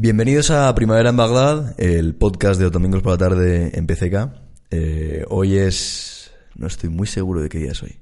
Bienvenidos a Primavera en Bagdad, el podcast de los domingos por la tarde en PCK. Eh, hoy es... no estoy muy seguro de qué día es hoy.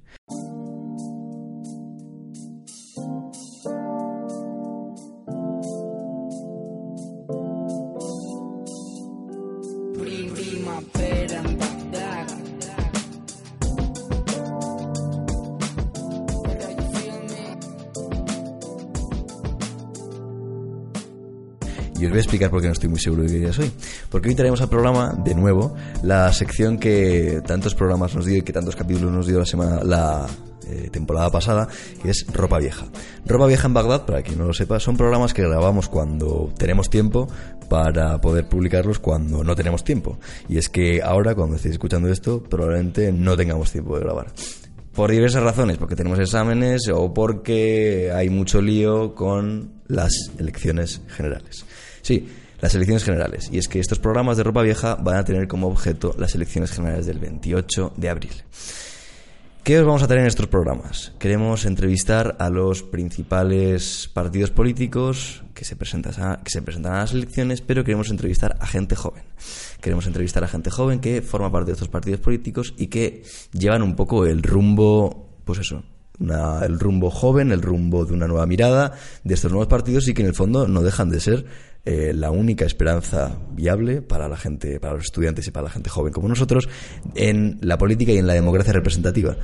Voy a explicar por qué no estoy muy seguro de qué día hoy. Porque hoy traemos al programa, de nuevo, la sección que tantos programas nos dio y que tantos capítulos nos dio la semana, la eh, temporada pasada, que es Ropa Vieja. Ropa Vieja en Bagdad, para quien no lo sepa, son programas que grabamos cuando tenemos tiempo para poder publicarlos cuando no tenemos tiempo. Y es que ahora, cuando estéis escuchando esto, probablemente no tengamos tiempo de grabar. Por diversas razones, porque tenemos exámenes o porque hay mucho lío con las elecciones generales. Sí, las elecciones generales. Y es que estos programas de ropa vieja van a tener como objeto las elecciones generales del 28 de abril. ¿Qué os vamos a tener en estos programas? Queremos entrevistar a los principales partidos políticos que se, a, que se presentan a las elecciones, pero queremos entrevistar a gente joven. Queremos entrevistar a gente joven que forma parte de estos partidos políticos y que llevan un poco el rumbo, pues eso, una- el rumbo joven, el rumbo de una nueva mirada de estos nuevos partidos y que en el fondo no dejan de ser eh, la única esperanza viable para la gente, para los estudiantes y para la gente joven como nosotros en la política y en la democracia representativa.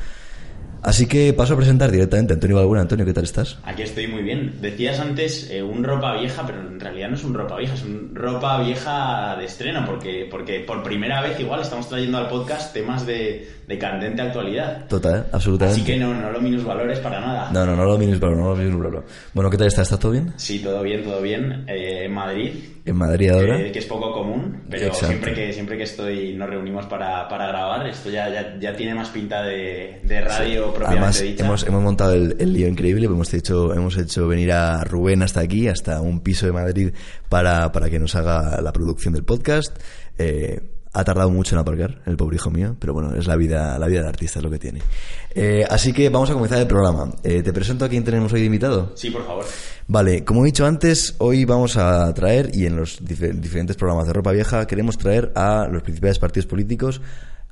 Así que paso a presentar directamente a Antonio Balbuena. Antonio, ¿qué tal estás? Aquí estoy muy bien. Decías antes eh, un ropa vieja, pero en realidad no es un ropa vieja, es un ropa vieja de estreno, porque, porque por primera vez igual estamos trayendo al podcast temas de, de candente actualidad. Total, absolutamente. Así que no, no lo minusvalores para nada. No, no, no lo mires, no lo mires, Bueno, ¿qué tal estás? ¿Estás todo bien? Sí, todo bien, todo bien. Eh, en Madrid, En Madrid ahora. que, que es poco común, pero Exacto. siempre que, siempre que estoy nos reunimos para, para grabar, esto ya, ya, ya tiene más pinta de, de radio propiamente Además, dicha. hemos, hemos montado el, el lío increíble, hemos hecho, hemos hecho venir a Rubén hasta aquí, hasta un piso de Madrid, para, para que nos haga la producción del podcast. Eh, ha tardado mucho en aparcar, el pobre hijo mío, pero bueno, es la vida, la vida del artista, es lo que tiene. Eh, así que vamos a comenzar el programa. Eh, te presento a quién tenemos hoy de invitado. Sí, por favor. Vale, como he dicho antes, hoy vamos a traer, y en los dife- diferentes programas de Ropa Vieja, queremos traer a los principales partidos políticos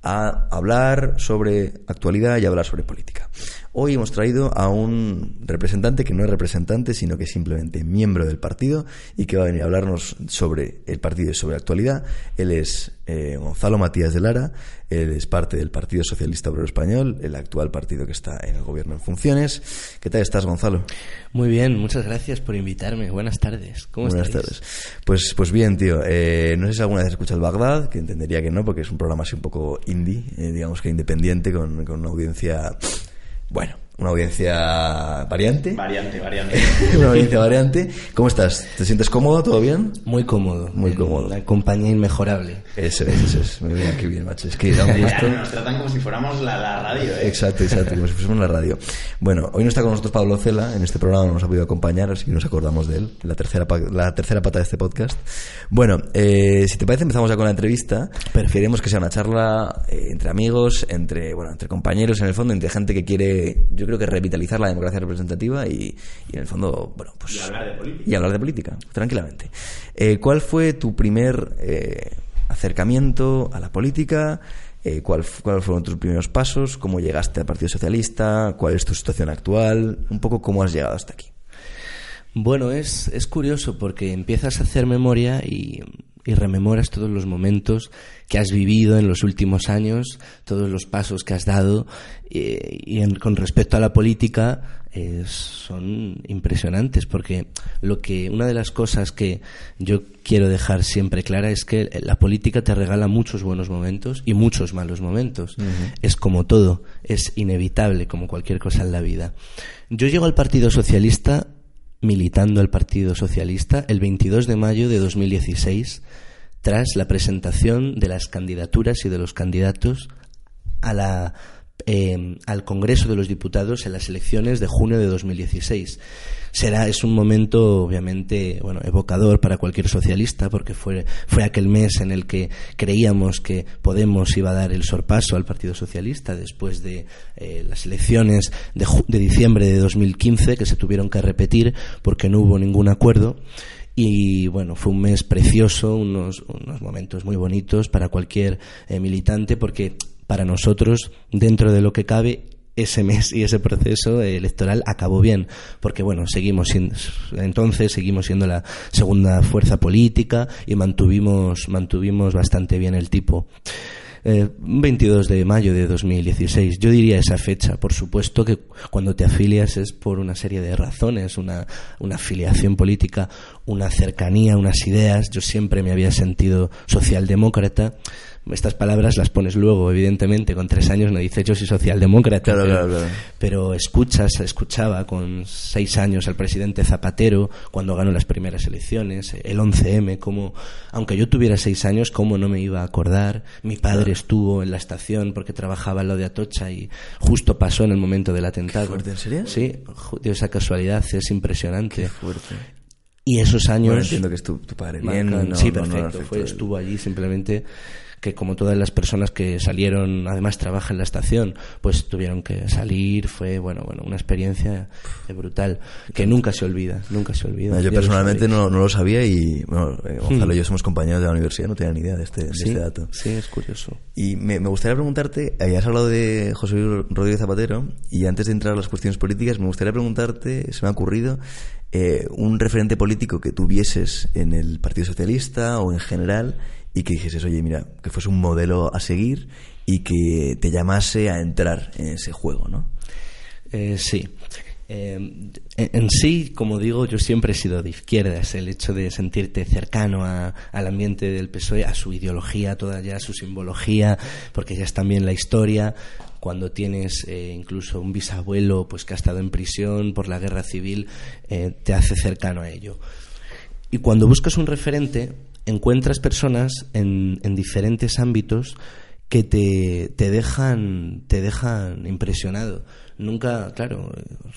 a hablar sobre actualidad y hablar sobre política. Hoy hemos traído a un representante que no es representante, sino que es simplemente miembro del partido y que va a venir a hablarnos sobre el partido y sobre la actualidad. Él es eh, Gonzalo Matías de Lara, él es parte del Partido Socialista Obrero Español, el actual partido que está en el gobierno en funciones. ¿Qué tal estás, Gonzalo? Muy bien, muchas gracias por invitarme. Buenas tardes. ¿Cómo Buenas estáis? tardes. Pues, pues bien, tío. Eh, no sé si alguna vez has escuchado el Bagdad, que entendería que no, porque es un programa así un poco indie, eh, digamos que independiente, con, con una audiencia, bueno, una audiencia variante. Variante, variante. una audiencia variante. ¿Cómo estás? ¿Te sientes cómodo? ¿Todo bien? Muy cómodo. Muy cómodo. Una compañía inmejorable. Eso es, eso es. Muy bien, qué bien, macho. Es que da un gusto. Nos tratan como si fuéramos la, la radio, ¿eh? Exacto, exacto, como si fuésemos en la radio. Bueno, hoy no está con nosotros Pablo Cela, en este programa no nos ha podido acompañar, así que nos acordamos de él, la tercera, la tercera pata de este podcast. Bueno, eh, si te parece empezamos ya con la entrevista. Queremos que sea una charla eh, entre amigos, entre, bueno, entre compañeros en el fondo, entre gente que quiere, yo creo que revitalizar la democracia representativa y, y en el fondo, bueno, pues... Y hablar de política. Y hablar de política, tranquilamente. Eh, ¿Cuál fue tu primer eh, acercamiento a la política? Eh, ¿cuál, f- ¿Cuáles fueron tus primeros pasos? ¿Cómo llegaste al Partido Socialista? ¿Cuál es tu situación actual? Un poco cómo has llegado hasta aquí. Bueno, es, es curioso porque empiezas a hacer memoria y, y rememoras todos los momentos que has vivido en los últimos años, todos los pasos que has dado eh, y en- con respecto a la política eh, son impresionantes porque lo que una de las cosas que yo quiero dejar siempre clara es que la política te regala muchos buenos momentos y muchos malos momentos. Es como todo, es inevitable como cualquier cosa en la vida. Yo llego al Partido Socialista militando al Partido Socialista el 22 de mayo de 2016, tras la presentación de las candidaturas y de los candidatos a la eh, al Congreso de los Diputados en las elecciones de junio de 2016. Será, es un momento obviamente bueno, evocador para cualquier socialista porque fue, fue aquel mes en el que creíamos que Podemos iba a dar el sorpaso al Partido Socialista después de eh, las elecciones de, de diciembre de 2015 que se tuvieron que repetir porque no hubo ningún acuerdo y bueno, fue un mes precioso, unos, unos momentos muy bonitos para cualquier eh, militante porque para nosotros, dentro de lo que cabe, ese mes y ese proceso electoral acabó bien, porque bueno, seguimos siendo, entonces seguimos siendo la segunda fuerza política y mantuvimos, mantuvimos bastante bien el tipo. 22 eh, de mayo de 2016. Yo diría esa fecha. Por supuesto que cuando te afilias es por una serie de razones, una, una afiliación política, una cercanía, unas ideas. Yo siempre me había sentido socialdemócrata estas palabras las pones luego, evidentemente, con tres años no dices yo soy socialdemócrata, pero, escuchas, escuchaba con seis años al presidente Zapatero cuando ganó las primeras elecciones, el 11M, como, aunque yo tuviera seis años, cómo no me iba a acordar, mi padre estuvo en la estación porque trabajaba en lo de Atocha y justo pasó en el momento del atentado. ¿En serio? Sí, esa casualidad es impresionante. fuerte. Y esos años... entiendo que es tu, padre. Bien, sí, perfecto. estuvo allí simplemente que como todas las personas que salieron, además trabaja en la estación, pues tuvieron que salir, fue bueno, bueno, una experiencia brutal que nunca se olvida, nunca se olvida. yo personalmente no, no, lo sabía y bueno, eh, Gonzalo y yo somos compañeros de la universidad, no tenía ni idea de este, de este dato. Sí, es curioso. Y me, me gustaría preguntarte, habías hablado de José Luis Rodríguez Zapatero y antes de entrar a las cuestiones políticas, me gustaría preguntarte, se me ha ocurrido, eh, un referente político que tuvieses en el Partido Socialista o en general y que dijeses, oye, mira, que fuese un modelo a seguir y que te llamase a entrar en ese juego, ¿no? Eh, sí. Eh, en, sí, como digo, yo siempre he sido de izquierdas. El hecho de sentirte cercano al ambiente del PSOE, a su ideología, toda ya su simbología, porque ya es también la historia. Cuando tienes eh, incluso un bisabuelo pues que ha estado en prisión por la guerra civil, te hace cercano a ello. Y cuando buscas un referente, encuentras personas en, en diferentes ámbitos que te, te, dejan, te dejan impresionado. Nunca, claro,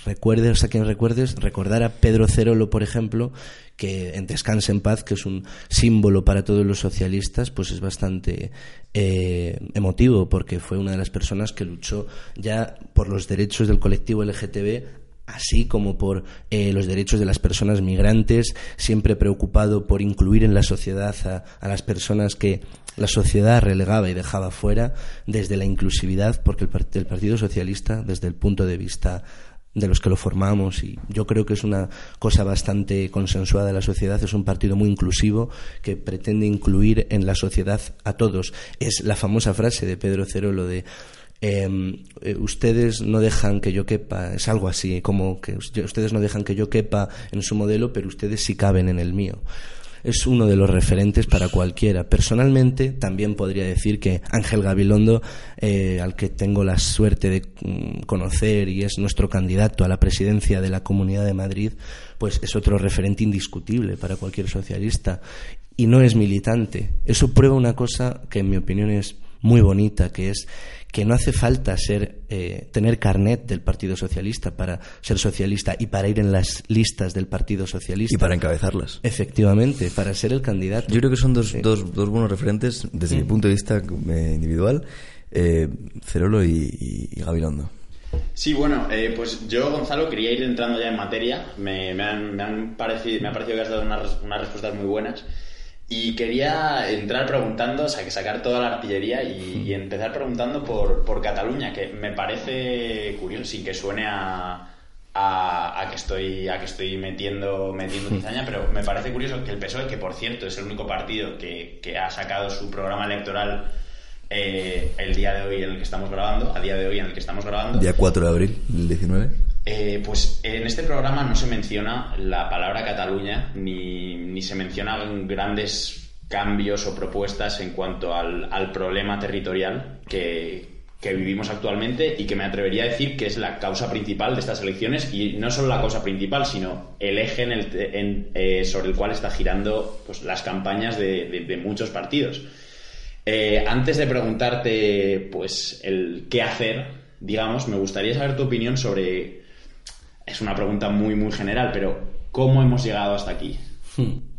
recuerdes a quien recuerdes, recordar a Pedro Cerolo, por ejemplo, que en Descanse en Paz, que es un símbolo para todos los socialistas, pues es bastante eh, emotivo, porque fue una de las personas que luchó ya por los derechos del colectivo LGTB así como por eh, los derechos de las personas migrantes, siempre preocupado por incluir en la sociedad a, las personas que la sociedad relegaba y dejaba fuera, desde la inclusividad, porque el, Partido Socialista, desde el punto de vista de los que lo formamos y yo creo que es una cosa bastante consensuada en la sociedad, es un partido muy inclusivo que pretende incluir en la sociedad a todos. Es la famosa frase de Pedro Cerolo de eh, ustedes no dejan que yo quepa, es algo así, como que ustedes no dejan que yo quepa en su modelo, pero ustedes sí caben en el mío. Es uno de los referentes para cualquiera. Personalmente, también podría decir que Ángel Gabilondo, eh, al que tengo la suerte de mm, conocer y es nuestro candidato a la presidencia de la Comunidad de Madrid, pues es otro referente indiscutible para cualquier socialista. Y no es militante. Eso prueba una cosa que, en mi opinión, es muy bonita, que es que no hace falta ser eh, tener carnet del Partido Socialista para ser socialista y para ir en las listas del Partido Socialista. Y para encabezarlas. Efectivamente, para ser el candidato. Yo creo que son dos, dos, dos buenos referentes desde mi punto de vista eh, individual, eh, Cerolo y, Gabilondo. Sí, bueno, eh, pues yo, Gonzalo, quería ir entrando ya en materia. Me, me, han, me, han parecido, me ha parecido que has dado unas, unas respuestas muy buenas. Y quería entrar preguntando, o sea, que sacar toda la artillería y, empezar preguntando por, por, Cataluña, que me parece curioso, sin que suene a, a, que estoy a que estoy metiendo metiendo cizaña, pero me parece curioso que el PSOE, que por cierto es el único partido que, que ha sacado su programa electoral eh, el día de hoy en el que estamos grabando, a día de hoy en el que estamos grabando. Día 4 de abril del 19. Eh, pues en este programa no se menciona la palabra Cataluña ni, ni se mencionan grandes cambios o propuestas en cuanto al, al problema territorial que, que vivimos actualmente y que me atrevería a decir que es la causa principal de estas elecciones y no solo la causa principal, sino el eje en el, en, eh, sobre el cual está girando pues, las campañas de, de, muchos partidos. Eh, antes de preguntarte pues el qué hacer, digamos, me gustaría saber tu opinión sobre. Es una pregunta muy, muy general, pero ¿cómo hemos llegado hasta aquí? Hmm.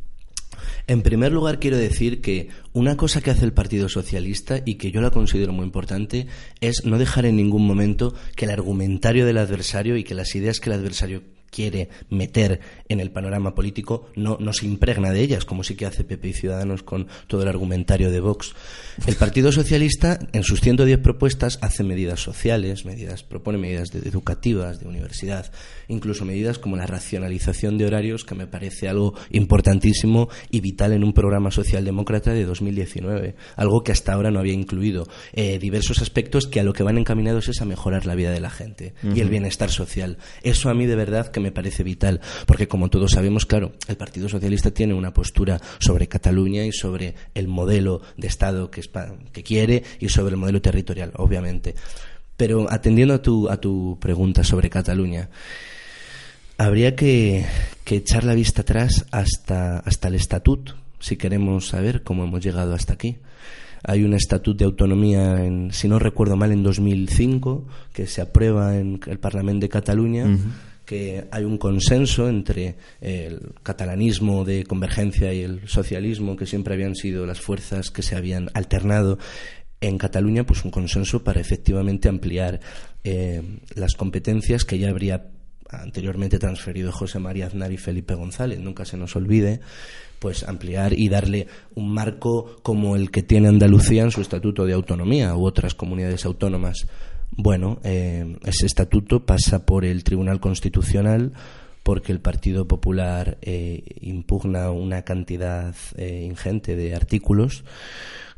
En primer lugar, quiero decir que una cosa que hace el Partido Socialista y que yo la considero muy importante es no dejar en ningún momento que el argumentario del adversario y que las ideas que el adversario quiere meter en el panorama político no, no se impregna de ellas, como sí que hace PP y Ciudadanos con todo el argumentario de Vox. El Partido Socialista, en sus 110 propuestas, hace medidas sociales, medidas, propone medidas de, educativas, de universidad, incluso medidas como la racionalización de horarios, que me parece algo importantísimo y vital en un programa socialdemócrata de 2019, algo que hasta ahora no había incluido. Eh, diversos aspectos que a lo que van encaminados es a mejorar la vida de la gente uh -huh. y el bienestar social. Eso a mí de verdad que me parece vital, porque como todos sabemos, claro, el Partido Socialista tiene una postura sobre Cataluña y sobre el modelo de Estado que, que quiere y sobre el modelo territorial, obviamente. Pero atendiendo a tu, a tu pregunta sobre Cataluña, habría que, que echar la vista atrás hasta, hasta el estatut, si queremos saber cómo hemos llegado hasta aquí hay un estatuto de autonomía, en, si no recuerdo mal, en 2005, que se aprueba en el Parlamento de Cataluña. Que hay un consenso entre el catalanismo de convergencia y el socialismo, que siempre habían sido las fuerzas que se habían alternado. En Cataluña, pues un consenso para efectivamente ampliar eh, las competencias que ya habría anteriormente transferido José María Aznar y Felipe González, nunca se nos olvide, pues ampliar y darle un marco como el que tiene Andalucía en su estatuto de autonomía u otras comunidades autónomas bueno, eh, ese estatuto pasa por el Tribunal Constitucional porque el Partido Popular eh, impugna una cantidad eh, ingente de artículos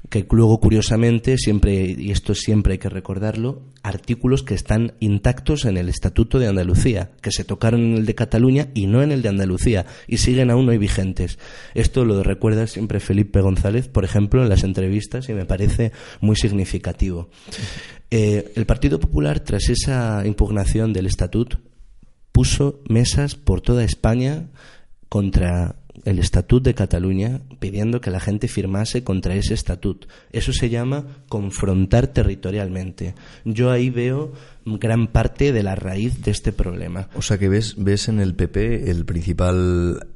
que luego curiosamente siempre y esto siempre hay que recordarlo artículos que están intactos en el Estatuto de Andalucía que se tocaron en el de Cataluña y no en el de Andalucía y siguen aún hoy vigentes. Esto lo recuerda siempre Felipe González por ejemplo en las entrevistas y me parece muy significativo. Eh, el Partido Popular tras esa impugnación del Estatut puso mesas por toda España contra el Estatut de Cataluña pidiendo que la gente firmase contra ese estatut. Eso se llama confrontar territorialmente. Yo ahí veo gran parte de la raíz de este problema. O sea que ves, ves en el PP el principal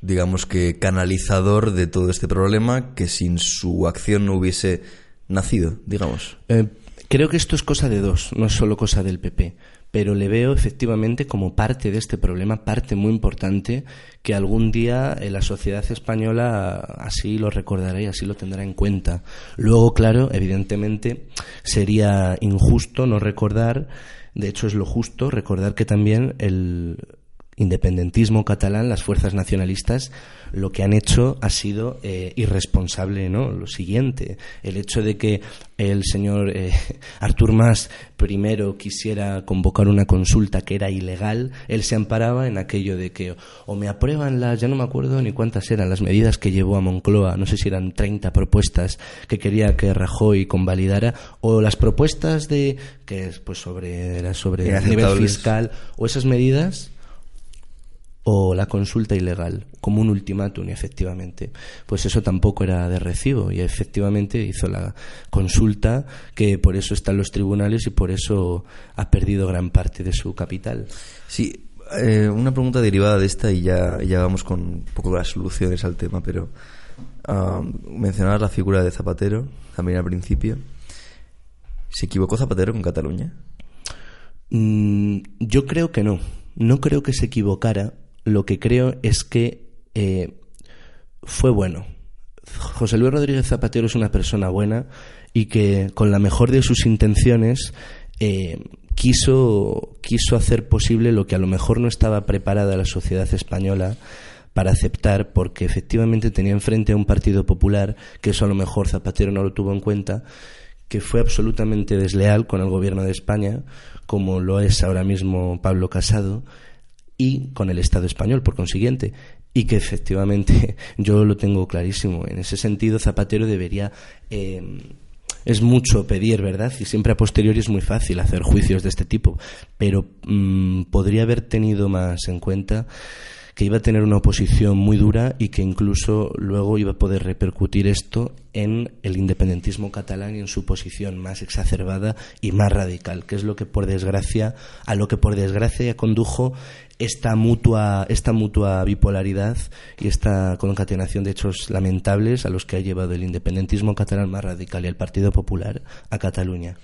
digamos que canalizador de todo este problema que sin su acción no hubiese nacido, digamos. Eh, creo que esto es cosa de dos, no es solo cosa del PP pero le veo efectivamente como parte de este problema, parte muy importante que algún día en la sociedad española así lo recordará y así lo tendrá en cuenta. Luego, claro, evidentemente sería injusto no recordar, de hecho es lo justo, recordar que también el independentismo catalán, las fuerzas nacionalistas, lo que han hecho ha sido eh, irresponsable, ¿no? Lo siguiente, el hecho de que el señor eh, Artur Mas primero quisiera convocar una consulta que era ilegal, él se amparaba en aquello de que o me aprueban las, ya no me acuerdo ni cuántas eran las medidas que llevó a Moncloa, no sé si eran 30 propuestas que quería que Rajoy convalidara, o las propuestas de que pues sobre era sobre el nivel fiscal o esas medidas o la consulta ilegal como un ultimátum efectivamente pues eso tampoco era de recibo y efectivamente hizo la consulta que por eso están los tribunales y por eso ha perdido gran parte de su capital. Sí eh, una pregunta derivada de esta y ya, ya vamos con un poco las soluciones al tema pero uh, mencionabas la figura de Zapatero también al principio. ¿se equivocó Zapatero con Cataluña? Mm, yo creo que no. No creo que se equivocara lo que creo es que eh, fue bueno. José Luis Rodríguez Zapatero es una persona buena y que con la mejor de sus intenciones eh, quiso, quiso hacer posible lo que a lo mejor no estaba preparada la sociedad española para aceptar porque efectivamente tenía enfrente a un partido popular que eso a lo mejor Zapatero no lo tuvo en cuenta que fue absolutamente desleal con el gobierno de España como lo es ahora mismo Pablo Casado y con el Estado español, por consiguiente. Y que efectivamente yo lo tengo clarísimo. En ese sentido, Zapatero debería eh, es mucho pedir, ¿verdad? Y siempre a posteriori es muy fácil hacer juicios de este tipo, pero mm, podría haber tenido más en cuenta que iba a tener una oposición muy dura y que incluso luego iba a poder repercutir esto en el independentismo catalán y en su posición más exacerbada y más radical, que es lo que por desgracia, a lo que por desgracia condujo esta mutua, esta mutua bipolaridad y esta concatenación de hechos lamentables a los que ha llevado el independentismo catalán más radical y el Partido Popular a Cataluña.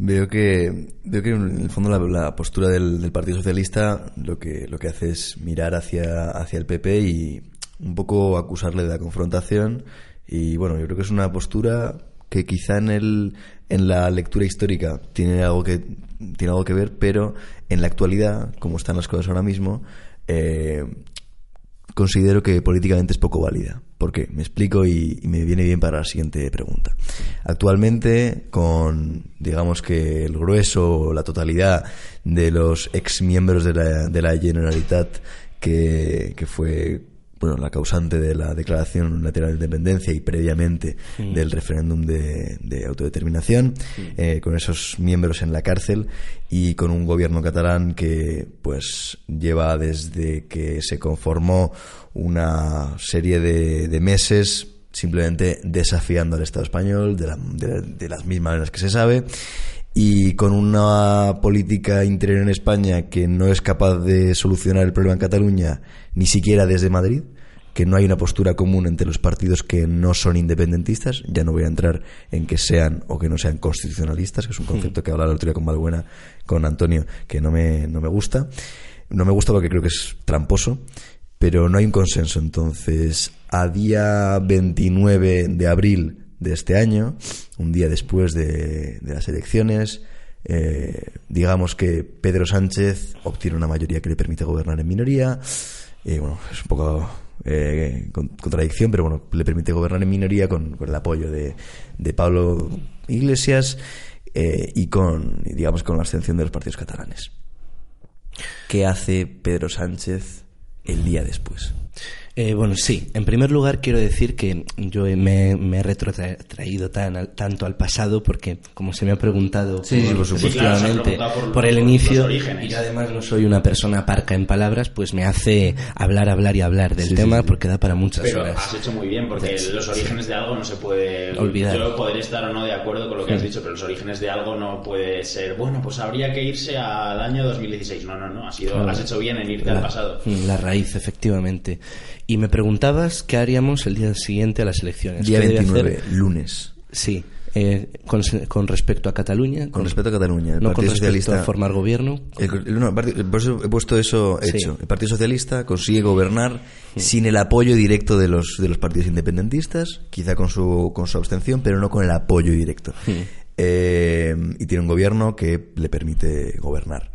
Veo que, veo que en el fondo la, postura del, Partido Socialista lo que, lo que hace es mirar hacia, hacia el PP y un poco acusarle de la confrontación. Y bueno, yo creo que es una postura que quizá en, el, en la lectura histórica tiene algo que, tiene algo que ver, pero en la actualidad, como están las cosas ahora mismo, eh, considero que políticamente es poco válida. ¿Por qué? Me explico y, me viene bien para la siguiente pregunta. Actualmente, con digamos que el grueso, la totalidad de los ex miembros de la, de la Generalitat que, que fue bueno, la causante de la declaración unilateral de independencia y previamente del referéndum de, autodeterminación, eh, con esos miembros en la cárcel y con un gobierno catalán que pues lleva desde que se conformó una serie de, meses simplemente desafiando al Estado español de, de las mismas maneras que se sabe y con una política interior en España que no es capaz de solucionar el problema en Cataluña ni siquiera desde Madrid, que no hay una postura común entre los partidos que no son independentistas, ya no voy a entrar en que sean o que no sean constitucionalistas, que es un hmm. concepto que habla la otro con Valbuena, con Antonio, que no me, no me gusta. No me gusta porque creo que es tramposo, pero no hay un consenso. Entonces, a día 29 de abril de este año, un día después de, las elecciones, eh, digamos que Pedro Sánchez obtiene una mayoría que le permite gobernar en minoría. Y bueno, es un poco eh, contradicción, pero bueno, le permite gobernar en minoría con, el apoyo de, de, Pablo Iglesias eh, y con, digamos, con la abstención de los partidos catalanes. ¿Qué hace Pedro Sánchez el día después? Eh, bueno, sí. En primer lugar, quiero decir que yo me, he retrotraído tan, tanto al pasado porque, como se me ha preguntado por, el inicio, y además no soy una persona parca en palabras, pues me hace hablar, hablar y hablar del tema porque da para muchas Pero horas. has hecho muy bien porque los orígenes de algo no se puede olvidar. Yo podría estar o no de acuerdo con lo que has dicho, pero los orígenes de algo no puede ser, bueno, pues habría que irse al año 2016. No, no, no. Has, sido, has hecho bien en irte al pasado. La raíz, efectivamente. Y me preguntabas qué haríamos el día siguiente a las elecciones. Día 29, lunes. Sí. Eh, con, respecto a Cataluña. Con, respecto a Cataluña. El no Partido con Socialista, a formar gobierno. por eso he puesto eso hecho. El Partido Socialista consigue gobernar sin el apoyo directo de los, de los partidos independentistas, quizá con su, con su abstención, pero no con el apoyo directo. Eh, y tiene un gobierno que le permite gobernar.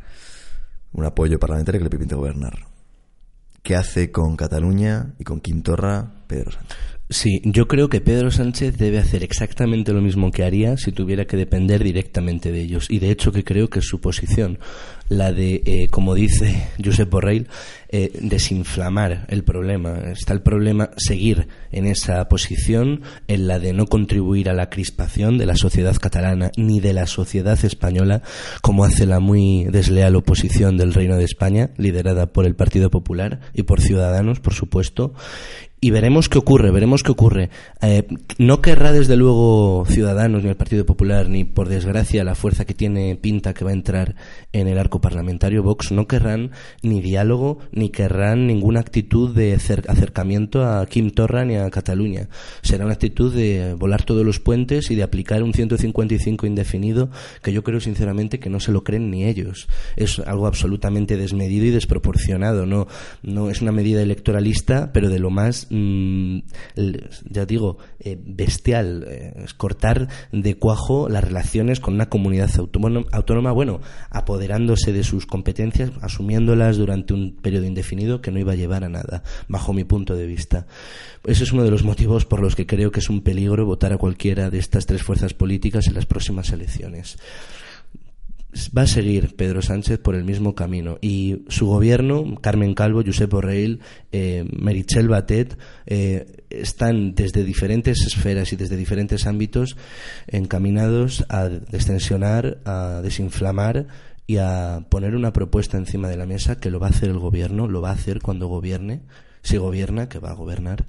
Un apoyo parlamentario que le permite gobernar. ¿Qué hace con Cataluña y con Quintorra Pedro Sánchez? Sí, yo creo que Pedro Sánchez debe hacer exactamente lo mismo que haría si tuviera que depender directamente de ellos. Y de hecho que creo que es su posición, la de, eh, como dice Josep Borrell, eh, desinflamar el problema. Está el problema seguir en esa posición, en la de no contribuir a la crispación de la sociedad catalana ni de la sociedad española, como hace la muy desleal oposición del Reino de España, liderada por el Partido Popular y por Ciudadanos, por supuesto, y veremos qué ocurre, veremos qué ocurre. Eh, no querrá desde luego Ciudadanos ni el Partido Popular ni por desgracia la fuerza que tiene pinta que va a entrar en el arco parlamentario Vox no querrán ni diálogo ni querrán ninguna actitud de acercamiento a Kim Torra ni a Cataluña. Será una actitud de volar todos los puentes y de aplicar un 155 indefinido que yo creo sinceramente que no se lo creen ni ellos. Es algo absolutamente desmedido y desproporcionado. No, no es una medida electoralista, pero de lo más Mm, ya digo, eh, bestial, eh, es cortar de cuajo las relaciones con una comunidad autónoma, bueno, apoderándose de sus competencias, asumiéndolas durante un periodo indefinido que no iba a llevar a nada, bajo mi punto de vista. Ese es uno de los motivos por los que creo que es un peligro votar a cualquiera de estas tres fuerzas políticas en las próximas elecciones va a seguir Pedro Sánchez por el mismo camino y su gobierno, Carmen Calvo, Josep Borrell, eh, Merichel Batet, eh, están desde diferentes esferas y desde diferentes ámbitos encaminados a destensionar, a desinflamar y a poner una propuesta encima de la mesa que lo va a hacer el gobierno, lo va a hacer cuando gobierne, si gobierna, que va a gobernar,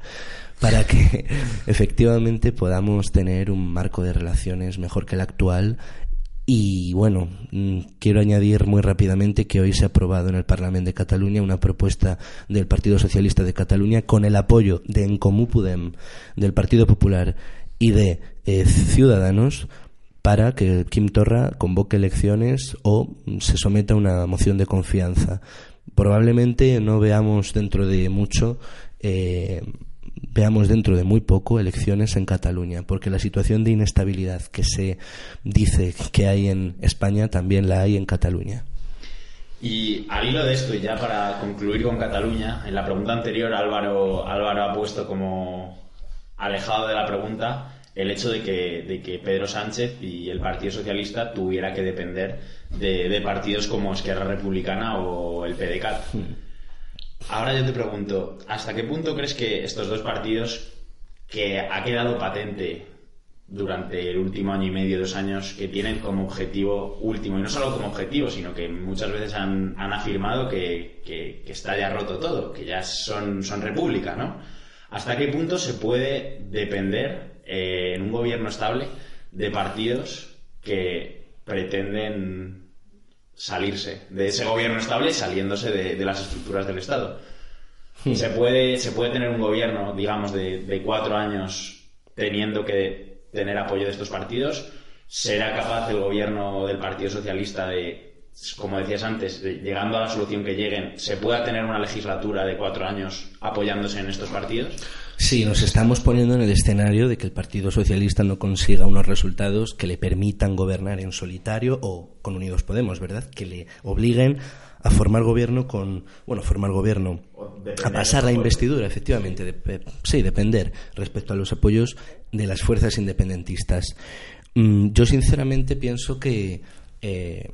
para que efectivamente podamos tener un marco de relaciones mejor que el actual. Y bueno, mm, quiero añadir muy rápidamente que hoy se ha aprobado en el Parlamento de Cataluña una propuesta del Partido Socialista de Cataluña con el apoyo de Encomú Podem, del Partido Popular y de eh, Ciudadanos para que Kim Torra convoque elecciones o se someta a una moción de confianza. Probablemente no veamos dentro de mucho eh, veamos dentro de muy poco elecciones en Cataluña, porque la situación de inestabilidad que se dice que hay en España también la hay en Cataluña. Y al hilo de esto, y ya para concluir con Cataluña, en la pregunta anterior Álvaro, Álvaro ha puesto como alejado de la pregunta el hecho de que, de que Pedro Sánchez y el Partido Socialista tuviera que depender de, de partidos como Esquerra Republicana o el PDCAT. Ahora yo te pregunto, ¿hasta qué punto crees que estos dos partidos, que ha quedado patente durante el último año y medio, dos años, que tienen como objetivo último, y no solo como objetivo, sino que muchas veces han, afirmado que, que, está ya roto todo, que ya son, son república, ¿no? ¿Hasta qué punto se puede depender eh, en un gobierno estable de partidos que pretenden salirse de ese gobierno estable saliéndose de, las estructuras del Estado. Hmm. Se puede, se puede tener un gobierno, digamos, de, cuatro años teniendo que tener apoyo de estos partidos. ¿Será capaz el gobierno del Partido Socialista de, como decías antes, llegando a la solución que lleguen, se pueda tener una legislatura de cuatro años apoyándose en estos partidos? Sí, nos estamos poniendo en el escenario de que el Partido Socialista no consiga unos resultados que le permitan gobernar en solitario o con Unidos Podemos, ¿verdad? Que le obliguen a formar gobierno con, bueno, formar gobierno, a pasar la investidura, efectivamente, sí, depender respecto a los apoyos de las fuerzas independentistas. Mm, yo sinceramente pienso que, eh,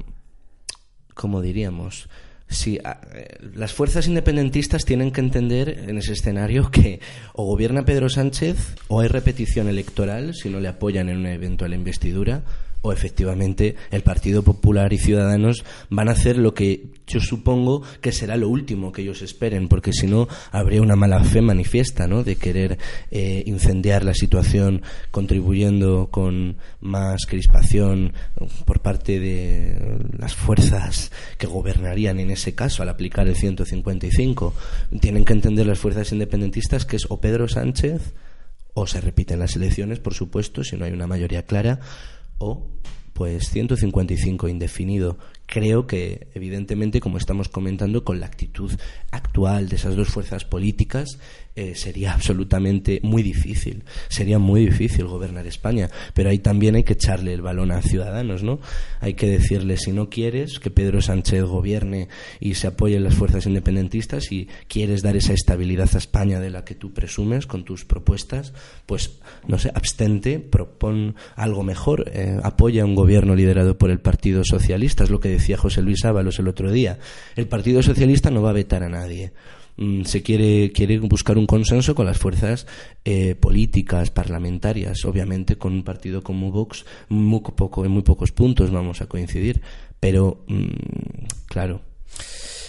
como diríamos, Sí, eh, las fuerzas independentistas tienen que entender en ese escenario que o gobierna Pedro Sánchez o hay repetición electoral si no le apoyan en una eventual investidura o efectivamente el Partido Popular y Ciudadanos van a hacer lo que yo supongo que será lo último que ellos esperen, porque si no habría una mala fe manifiesta, ¿no? De querer eh, incendiar la situación, contribuyendo con más crispación por parte de las fuerzas que gobernarían en ese caso al aplicar el 155. Tienen que entender las fuerzas independentistas que es o Pedro Sánchez o se repiten las elecciones, por supuesto, si no hay una mayoría clara, o pues 155 indefinido. Creo que, evidentemente, como estamos comentando, con la actitud actual de esas dos fuerzas políticas, eh, sería absolutamente muy difícil. Sería muy difícil gobernar España. Pero ahí también hay que echarle el balón a Ciudadanos, ¿no? Hay que decirle, si no quieres que Pedro Sánchez gobierne y se apoye en las fuerzas independentistas y quieres dar esa estabilidad a España de la que tú presumes con tus propuestas, pues, no sé, abstente, propon algo mejor, eh, apoya un gobierno liderado por el Partido Socialista, es lo que decía José Luis Ábalos el otro día. El Partido Socialista no va a vetar a nadie. Mm, se quiere, quiere buscar un consenso con las fuerzas eh, políticas, parlamentarias. Obviamente, con un partido como Vox, muy poco, en muy pocos puntos vamos a coincidir. Pero, mm, claro,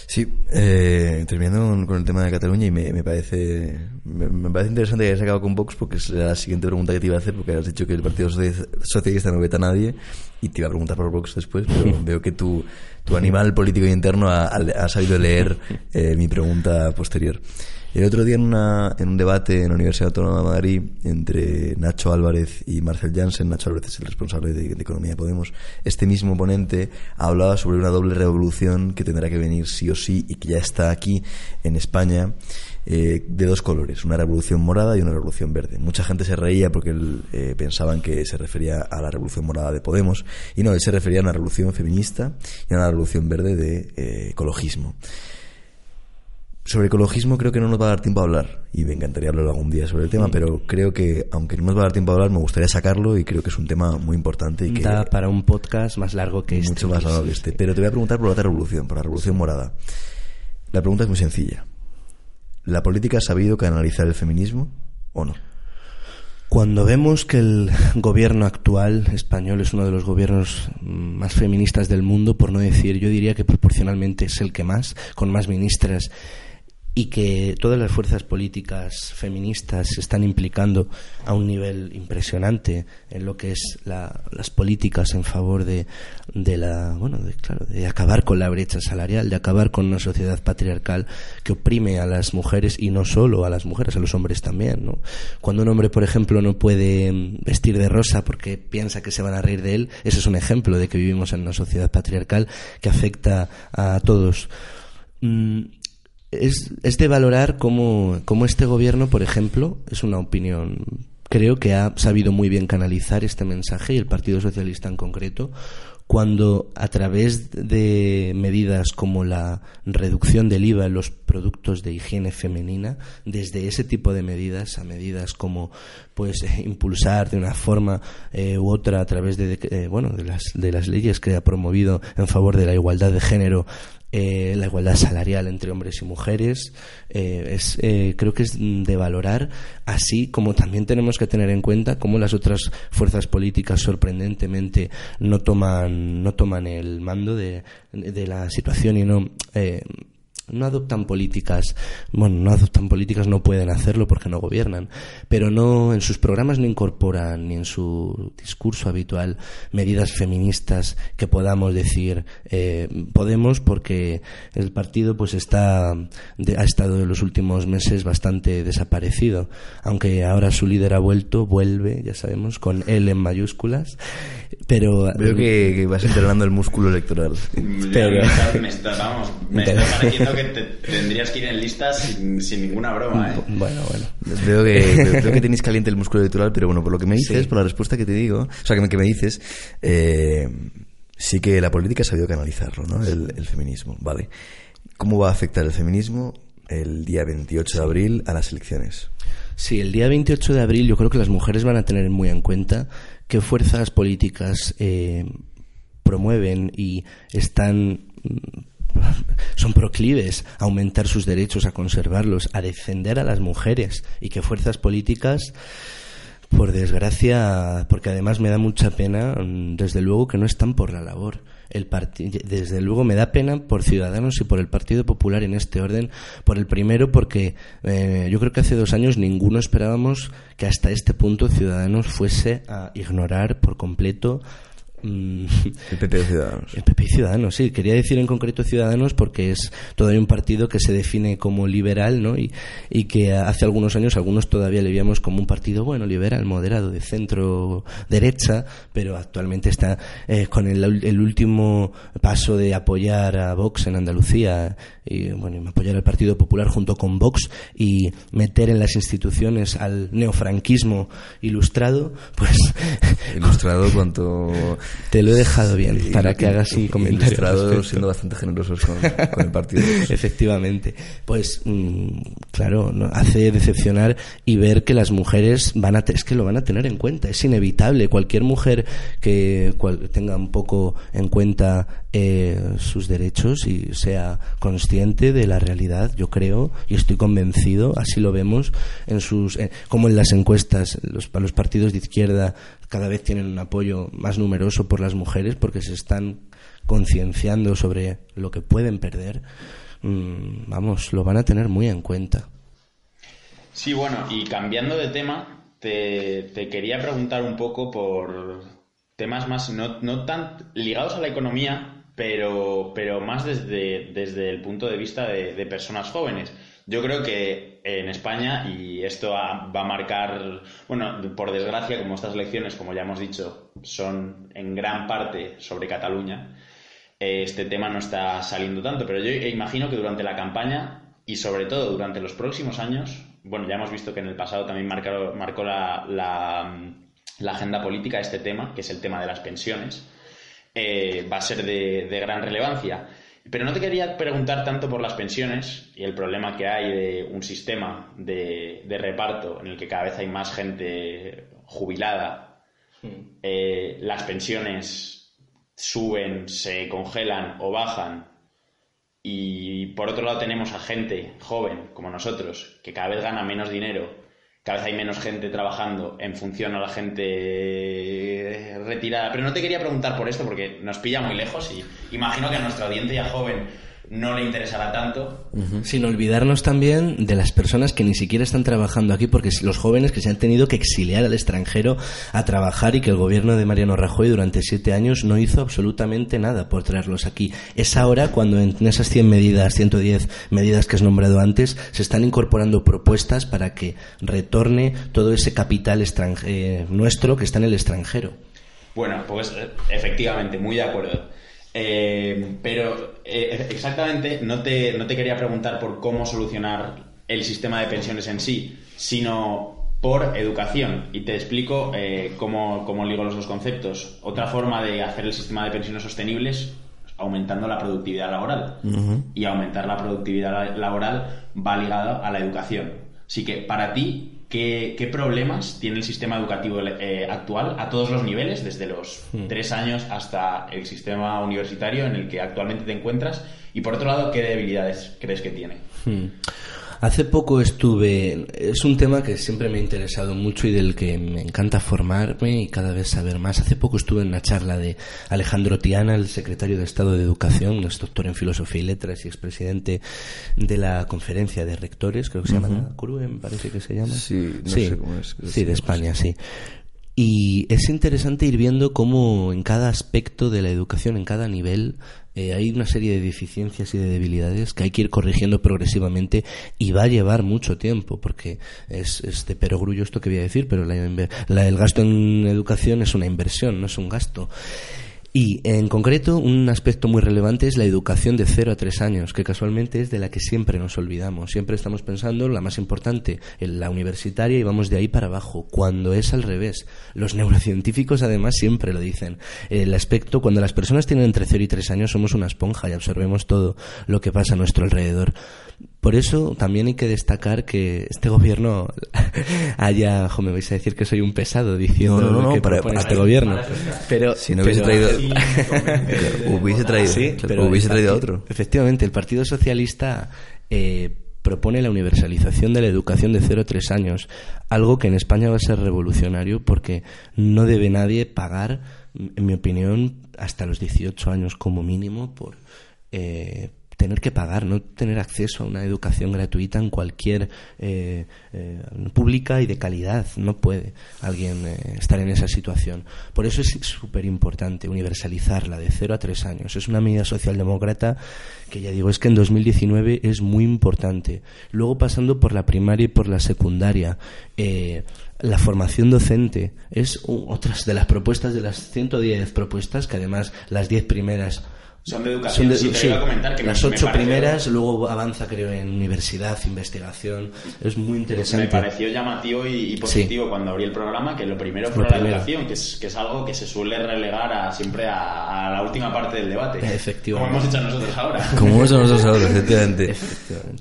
Sí, eh, terminando con el tema de Cataluña y me, parece me, parece interesante que hayas acabado con Vox porque es la siguiente pregunta que te iba a hacer porque has dicho que el Partido Socialista no veta a nadie y te iba a preguntar por Vox después, pero veo que tu, tu animal político interno ha, ha sabido leer eh, mi pregunta posterior. El otro día en, una, en un debate en la Universidad Autónoma de Madrid entre Nacho Álvarez y Marcel Janssen, Nacho Álvarez es el responsable de, Economía de Podemos, este mismo ponente hablaba sobre una doble revolución que tendrá que venir sí o sí y que ya está aquí en España. Eh, de dos colores, una revolución morada y una revolución verde. Mucha gente se reía porque eh, pensaban que se refería a la revolución morada de Podemos y no, él se refería a una revolución feminista y a una revolución verde de eh, ecologismo. Sobre ecologismo creo que no nos va a dar tiempo a hablar y me encantaría hablar algún día sobre el tema, pero creo que aunque no nos va a dar tiempo a hablar, me gustaría sacarlo y creo que es un tema muy importante y que Da para un podcast más largo que este. mucho más largo que este. Pero te voy a preguntar por la otra revolución, por la revolución morada. La pregunta es muy sencilla. ¿La política ha sabido canalizar el feminismo o no? Cuando vemos que el gobierno actual español es uno de los gobiernos mm, más feministas del mundo, por no decir, yo diría que proporcionalmente es el que más, con más ministras, y que todas las fuerzas políticas feministas se están implicando a un nivel impresionante en lo que es la- las políticas en favor de, de la bueno de, claro de acabar con la brecha salarial de acabar con una sociedad patriarcal que oprime a las mujeres y no solo a las mujeres a los hombres también ¿no? cuando un hombre por ejemplo no puede mm, vestir de rosa porque piensa que se van a reír de él ese es un ejemplo de que vivimos en una sociedad patriarcal que afecta a todos Mm, es, es de valorar cómo, cómo este gobierno, por ejemplo, es una opinión, creo que ha sabido muy bien canalizar este mensaje y el Partido Socialista en concreto, cuando a través de medidas como la reducción del IVA en los productos de higiene femenina, desde ese tipo de medidas a medidas como pues eh, impulsar de una forma eh, u otra a través de, eh, bueno de las de las leyes que ha promovido en favor de la igualdad de género eh, la igualdad salarial entre hombres y mujeres eh, es eh, creo que es de valorar así como también tenemos que tener en cuenta cómo las otras fuerzas políticas sorprendentemente no toman no toman el mando de, de la situación y no eh, no adoptan políticas, bueno, no adoptan políticas, no pueden hacerlo porque no gobiernan, pero no en sus programas no incorporan ni en su discurso habitual medidas feministas que podamos decir eh, podemos porque el partido pues está de- ha estado en los últimos meses bastante desaparecido, aunque ahora su líder ha vuelto, vuelve, ya sabemos, con él en mayúsculas, pero Veo que, que vas entrenando el músculo electoral. Ya me está, me está- vamos, me está que te- tendrías que ir en listas sin, sin ninguna broma, ¿eh? bueno, bueno. Veo que, veo que tenéis caliente el músculo electoral, pero bueno, por lo que me dices, Sí. por la respuesta que te digo, o sea, que me, que me dices, eh, sí que la política ha sabido canalizarlo, ¿no? El, el feminismo, vale. ¿Cómo va a afectar el feminismo el día 28 de abril a las elecciones? Sí, el día 28 de abril yo creo que las mujeres van a tener muy en cuenta qué fuerzas políticas eh, promueven y están son proclives a aumentar sus derechos, a conservarlos, a defender a las mujeres y qué fuerzas políticas por desgracia, porque además me da mucha pena, mm, desde luego que no están por la labor. El desde luego me da pena por Ciudadanos y por el Partido Popular en este orden. Por el primero, porque eh, yo creo que hace dos años ninguno esperábamos que hasta este punto Ciudadanos fuese a ignorar por completo mm, El PP de Ciudadanos. el PP y Ciudadanos, sí. Quería decir en concreto Ciudadanos porque es todavía un partido que se define como liberal, ¿no? Y, y que hace algunos años algunos todavía le veíamos como un partido, bueno, liberal, moderado, de centro derecha, pero actualmente está eh, con el, el último paso de apoyar a Vox en Andalucía y, bueno, apoyar al Partido Popular junto con Vox y meter en las instituciones al neofranquismo ilustrado, pues Ilustrado cuanto... te lo he dejado bien para que hagas un comentario. Ilustrado siendo bastante generosos con, con el partido. Efectivamente. Pues, mm, claro, no- hace decepcionar y ver que las mujeres van a, es que lo van a tener en cuenta, es inevitable. Cualquier mujer que cual- tenga un poco en cuenta eh, sus derechos y sea consciente de la realidad, yo creo y estoy convencido, así lo vemos en sus, eh, como en las encuestas, los, los partidos de izquierda cada vez tienen un apoyo más numeroso por las mujeres porque se están concienciando sobre lo que pueden perder, mm, vamos, lo van a tener muy en cuenta. Sí, bueno, y cambiando de tema, te, quería preguntar un poco por temas más, no, no tan ligados a la economía, pero, pero más desde, desde el punto de vista de personas jóvenes. Yo creo que en España, y esto va a marcar, bueno, por desgracia, como estas elecciones, como ya hemos dicho, son en gran parte sobre Cataluña, eh, este tema no está saliendo tanto, pero yo imagino que durante la campaña y sobre todo durante los próximos años, bueno, ya hemos visto que en el pasado también marcó, la, agenda política este tema, que es el tema de las pensiones, eh, va a ser de gran relevancia. Pero no te quería preguntar tanto por las pensiones y el problema que hay de un sistema de, de reparto en el que cada vez hay más gente jubilada. Eh, las pensiones suben, se congelan o bajan. Y por otro lado tenemos a gente joven como nosotros que cada vez gana menos dinero cada vez hay menos gente trabajando en función a la gente retirada. Pero no te quería preguntar por esto porque nos pilla muy lejos y imagino que a nuestra audiencia joven no le interesará tanto. Sin olvidarnos también de las personas que ni siquiera están trabajando aquí, porque los jóvenes que se han tenido que exiliar al extranjero a trabajar y que el gobierno de Mariano Rajoy durante siete años no hizo absolutamente nada por traerlos aquí. Es ahora cuando en esas 100 medidas, 110 medidas que has nombrado antes, se están incorporando propuestas para que retorne todo ese capital eh, nuestro que está en el extranjero. Bueno, pues eh, efectivamente, muy de acuerdo. Eh, pero eh, exactamente no te, no te quería preguntar por cómo solucionar el sistema de pensiones en sí, sino por educación. Y te explico eh, cómo, cómo ligo los dos conceptos. Otra forma de hacer el sistema de pensiones sostenibles aumentando la productividad laboral. Y aumentar la productividad laboral va ligada a la educación. Así que para ti, ¿Qué, problemas tiene el sistema educativo eh, actual a todos los niveles, desde los hmm. tres años hasta el sistema universitario en el que actualmente te encuentras? Y por otro lado, ¿qué debilidades crees que tiene? Hmm. Hace poco estuve, es un tema que siempre me ha interesado mucho y del que me encanta formarme y cada vez saber más. Hace poco estuve en una charla de Alejandro Tiana, el secretario de Estado de Educación, es doctor en Filosofía y Letras y expresidente de la Conferencia de Rectores, creo que se llama me parece que se llama. Sí, no sé cómo es. Sí, de España, sí. Y es interesante ir viendo cómo en cada aspecto de la educación, en cada nivel, eh, hay una serie de deficiencias y de debilidades que hay que ir corrigiendo progresivamente y va a llevar mucho tiempo, porque es, es de perogrullo esto que voy a decir, pero la, el gasto en educación es una inversión, no es un gasto. Y en concreto, un aspecto muy relevante es la educación de 0 a 3 años, que casualmente es de la que siempre nos olvidamos. Siempre estamos pensando en la más importante, en la universitaria, y vamos de ahí para abajo, cuando es al revés. Los neurocientíficos además siempre lo dicen. El aspecto, cuando las personas tienen entre 0 y 3 años, somos una esponja y absorbemos todo lo que pasa a nuestro alrededor. Por eso también hay que destacar que este gobierno haya, jo, me vais a decir que soy un pesado diciendo no, no, que para, este gobierno, pero si no hubiese traído, hubiese traído, sí, pero hubiese traído otro. Efectivamente, el Partido Socialista eh, propone la universalización de la educación de 0 a 3 años, algo que en España va a ser revolucionario porque no debe nadie pagar, en mi opinión, hasta los 18 años como mínimo por eh, tener que pagar, no tener acceso a una educación gratuita en cualquier eh, eh, pública y de calidad. No puede alguien eh, estar en esa situación. Por eso es súper importante universalizarla de 0 a 3 años. Es una medida socialdemócrata que ya digo, es que en 2019 es muy importante. Luego pasando por la primaria y por la secundaria. la formación docente es otra de las propuestas de las 110 propuestas, que además las 10 primeras son de educación. sí, te iba a comentar que las ocho primeras, luego avanza, creo, en universidad, investigación. Es muy interesante. Me pareció llamativo y, positivo cuando abrí el programa que lo primero fue la educación, que es, que es algo que se suele relegar a, siempre a, la última parte del debate. Efectivamente. Como hemos hecho nosotros ahora. Como hemos hecho nosotros ahora, efectivamente.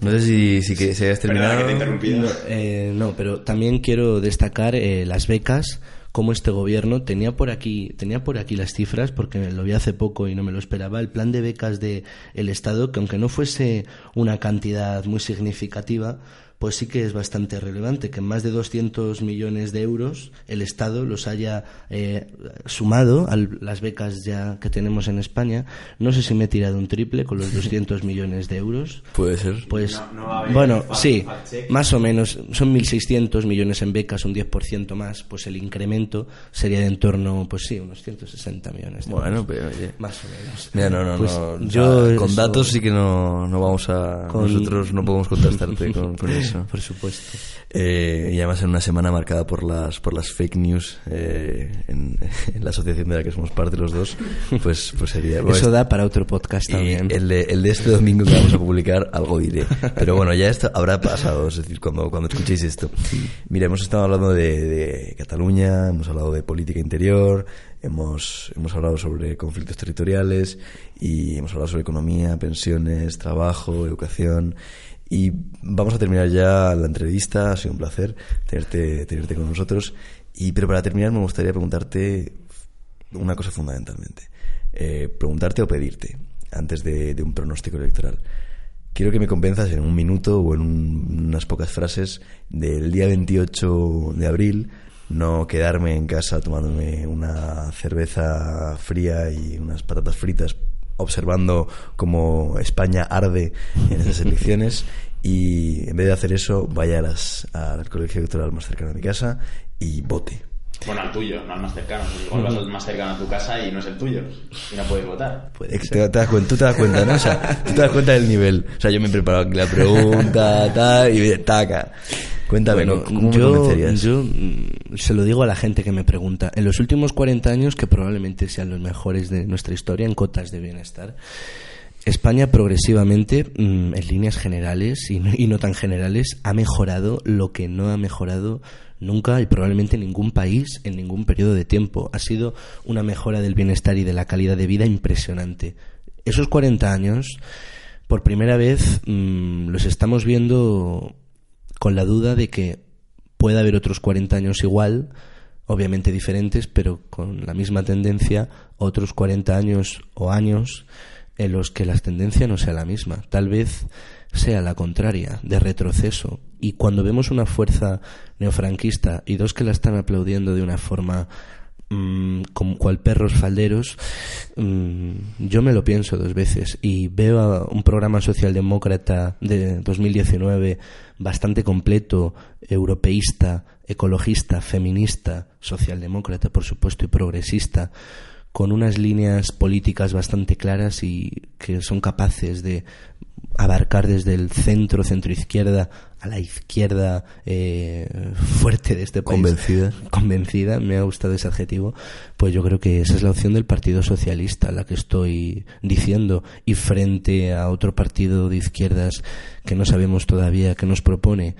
No sé si, si que se hayas terminado. no, eh, no, pero también quiero destacar eh, las becas como este gobierno tenía por aquí tenía por aquí las cifras porque lo vi hace poco y no me lo esperaba el plan de becas de el Estado que aunque no fuese una cantidad muy significativa pues sí que es bastante relevante que en más de 200 millones de euros el Estado los haya eh, sumado a las becas ya que tenemos en España. No sé si me he tirado un triple con los 200 millones de euros. Puede ser. Pues, bueno, sí, más o menos. Son 1.600 millones en becas, un 10% más. Pues el incremento sería de en torno, pues sí, unos 160 millones. De bueno, pero Más o menos. Mira, no, no, pues no. Yo con datos sí que no, no vamos a... Nosotros no podemos contestarte con, con eso. Eso. por supuesto. Eh, y además en una semana marcada por las por las fake news eh, en, en la asociación de la que somos parte los dos, pues, pues sería... bueno, Eso da para otro podcast y también. el de, el de este domingo que vamos a publicar, algo diré. Pero bueno, ya esto habrá pasado, es decir, cuando, cuando escuchéis esto. Mira, hemos estado hablando de, de Cataluña, hemos hablado de política interior, hemos, hemos hablado sobre conflictos territoriales y hemos hablado sobre economía, pensiones, trabajo, educación. Y vamos a terminar ya la entrevista. Ha sido un placer tenerte, tenerte con nosotros. Y, pero para terminar me gustaría preguntarte una cosa fundamentalmente. Eh, preguntarte o pedirte antes de, un pronóstico electoral. Quiero que me convenzas en un minuto o en un- unas pocas frases del día 28 de abril no quedarme en casa tomándome una cerveza fría y unas patatas fritas observando cómo España arde en esas elecciones y en vez de hacer eso vaya a las, al colegio electoral más cercano a mi casa y vote. Bueno, al tuyo, no al más cercano. Igual vas al más cercano a tu casa y no es el tuyo. Y no puedes votar. Puede. Te, te das cuenta, tú te das cuenta, ¿no? O sea, tú te das cuenta del nivel. O sea, yo me he preparado aquí la pregunta, tal, y taca. Cuéntame, Bueno, ¿cómo yo, yo mm, se lo digo a la gente que me pregunta. En los últimos 40 años, que probablemente sean los mejores de nuestra historia en cotas de bienestar, España progresivamente, mm, en líneas generales y no, y no tan generales, ha mejorado lo que no ha mejorado nunca y probablemente ningún país en ningún periodo de tiempo. Ha sido una mejora del bienestar y de la calidad de vida impresionante. Esos 40 años, por primera vez, mm, los estamos viendo con la duda de que puede haber otros 40 años igual, obviamente diferentes, pero con la misma tendencia, otros 40 años o años en los que la tendencia no sea la misma. Tal vez sea la contraria, de retroceso. Y cuando vemos una fuerza neofranquista y dos que la están aplaudiendo de una forma mm, como cual perros falderos, mm, yo me lo pienso dos veces. Y veo a un programa socialdemócrata de 2019 bastante completo, europeísta, ecologista, feminista, socialdemócrata, por supuesto, y progresista, con unas líneas políticas bastante claras y que son capaces de abarcar desde el centro, centro izquierda, a la izquierda eh, fuerte de este país. Convencida. Convencida, me ha gustado ese adjetivo. Pues yo creo que esa es la opción del Partido Socialista, la que estoy diciendo. Y frente a otro partido de izquierdas que no sabemos todavía qué nos propone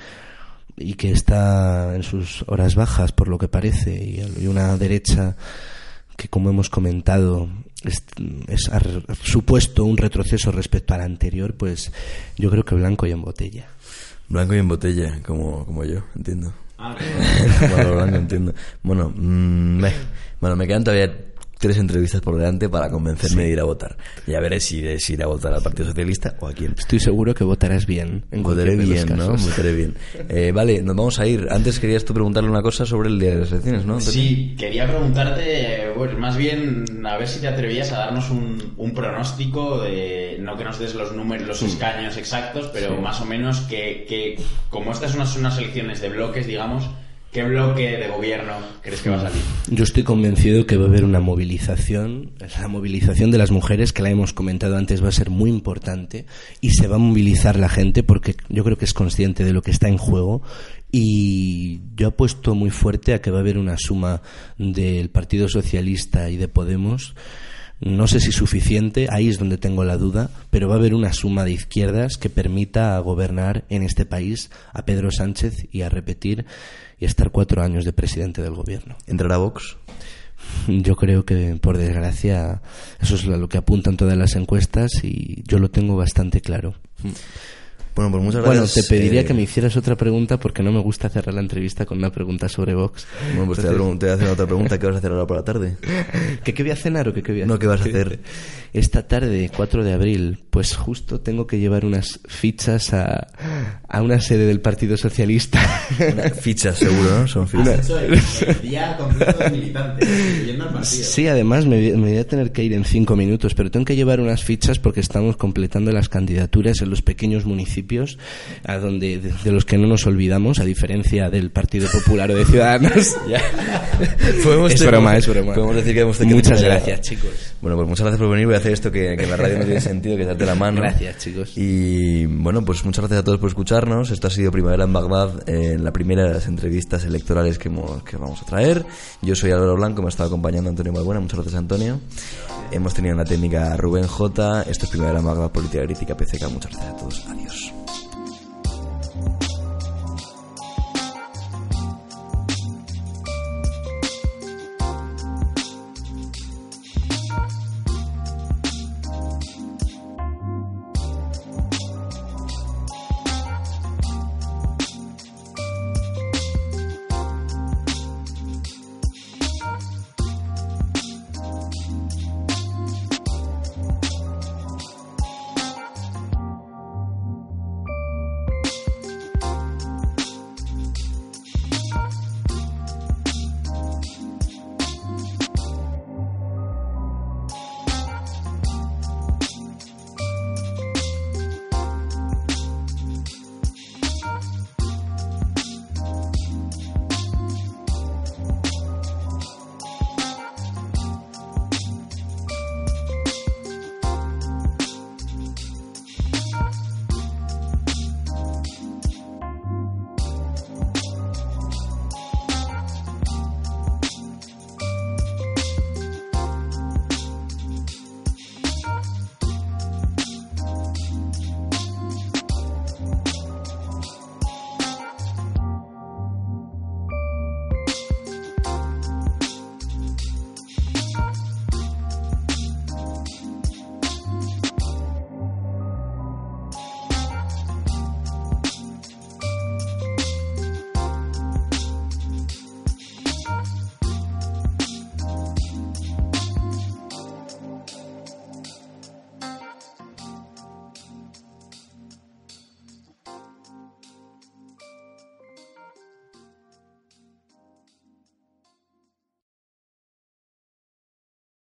y que está en sus horas bajas, por lo que parece, y y una derecha que como hemos comentado es, es- ha supuesto un retroceso respecto al anterior, pues yo creo que blanco y en botella. Blanco y en botella, como, como yo, entiendo. Ah, bueno, blanco entiendo. Bueno, mm, me, bueno, me quedan todavía tres entrevistas por delante para convencerme de ir a votar. Ya veré si de si ir a votar al Partido Socialista o a quién. Estoy seguro que votarás bien. En Votaré bien, ¿no? Votaré bien. Eh, vale, nos vamos a ir. Antes querías tú preguntarle una cosa sobre el día de las elecciones, ¿no? Sí, quería preguntarte, eh, bueno, más bien a ver si te atrevías a darnos un, un pronóstico de, no que nos des los números, los escaños exactos, pero más o menos que, que como estas son unas, unas elecciones de bloques, digamos, ¿qué bloque de gobierno crees que va a salir? Yo estoy convencido que va a haber una movilización, la movilización de las mujeres, que la hemos comentado antes, va a ser muy importante y se va a movilizar la gente porque yo creo que es consciente de lo que está en juego y yo apuesto muy fuerte a que va a haber una suma del Partido Socialista y de Podemos. No sé si suficiente, ahí es donde tengo la duda, pero va a haber una suma de izquierdas que permita gobernar en este país a Pedro Sánchez y a repetir y estar cuatro años de presidente del gobierno. ¿Entrará Vox? Yo creo que, por desgracia, eso es lo que apuntan todas las encuestas y yo lo tengo bastante claro. Bueno, pues muchas Bueno, gracias. te pediría eh, que me hicieras otra pregunta porque no me gusta cerrar la entrevista con una pregunta sobre Vox. Bueno, pues te voy, a pregun- te voy a hacer otra pregunta. ¿Qué vas a hacer ahora por la tarde? ¿Que qué voy a cenar o que qué voy a No, ¿qué vas a hacer? Esta tarde, 4 de abril, pues justo tengo que llevar unas fichas a, a una sede del Partido Socialista. Una ficha, seguro, ¿no? Son fichas. el, día completo Sí, además me, voy- me voy a tener que ir en cinco minutos, pero tengo que llevar unas fichas porque estamos completando las candidaturas en los pequeños municipios a donde, de, de los que no nos olvidamos, a diferencia del Partido Popular o de Ciudadanos. Es broma, es broma. Podemos decir que hemos tenido Muchas gracias, chicos. Bueno, pues muchas gracias por venir. Voy a hacer esto que, que la radio no tiene sentido, que darte la mano. Gracias, chicos. Y bueno, pues muchas gracias a todos por escucharnos. Esto ha sido Primavera en Bagdad, eh, la primera de las entrevistas electorales que, hemos- que vamos a traer. Yo soy Álvaro Blanco, me ha estado acompañando Antonio Balbuena. Muchas gracias, Antonio. Hemos tenido en la técnica Rubén J. Esto es Primavera en Bagdad, Política Crítica PCK. Muchas gracias a todos. Adiós.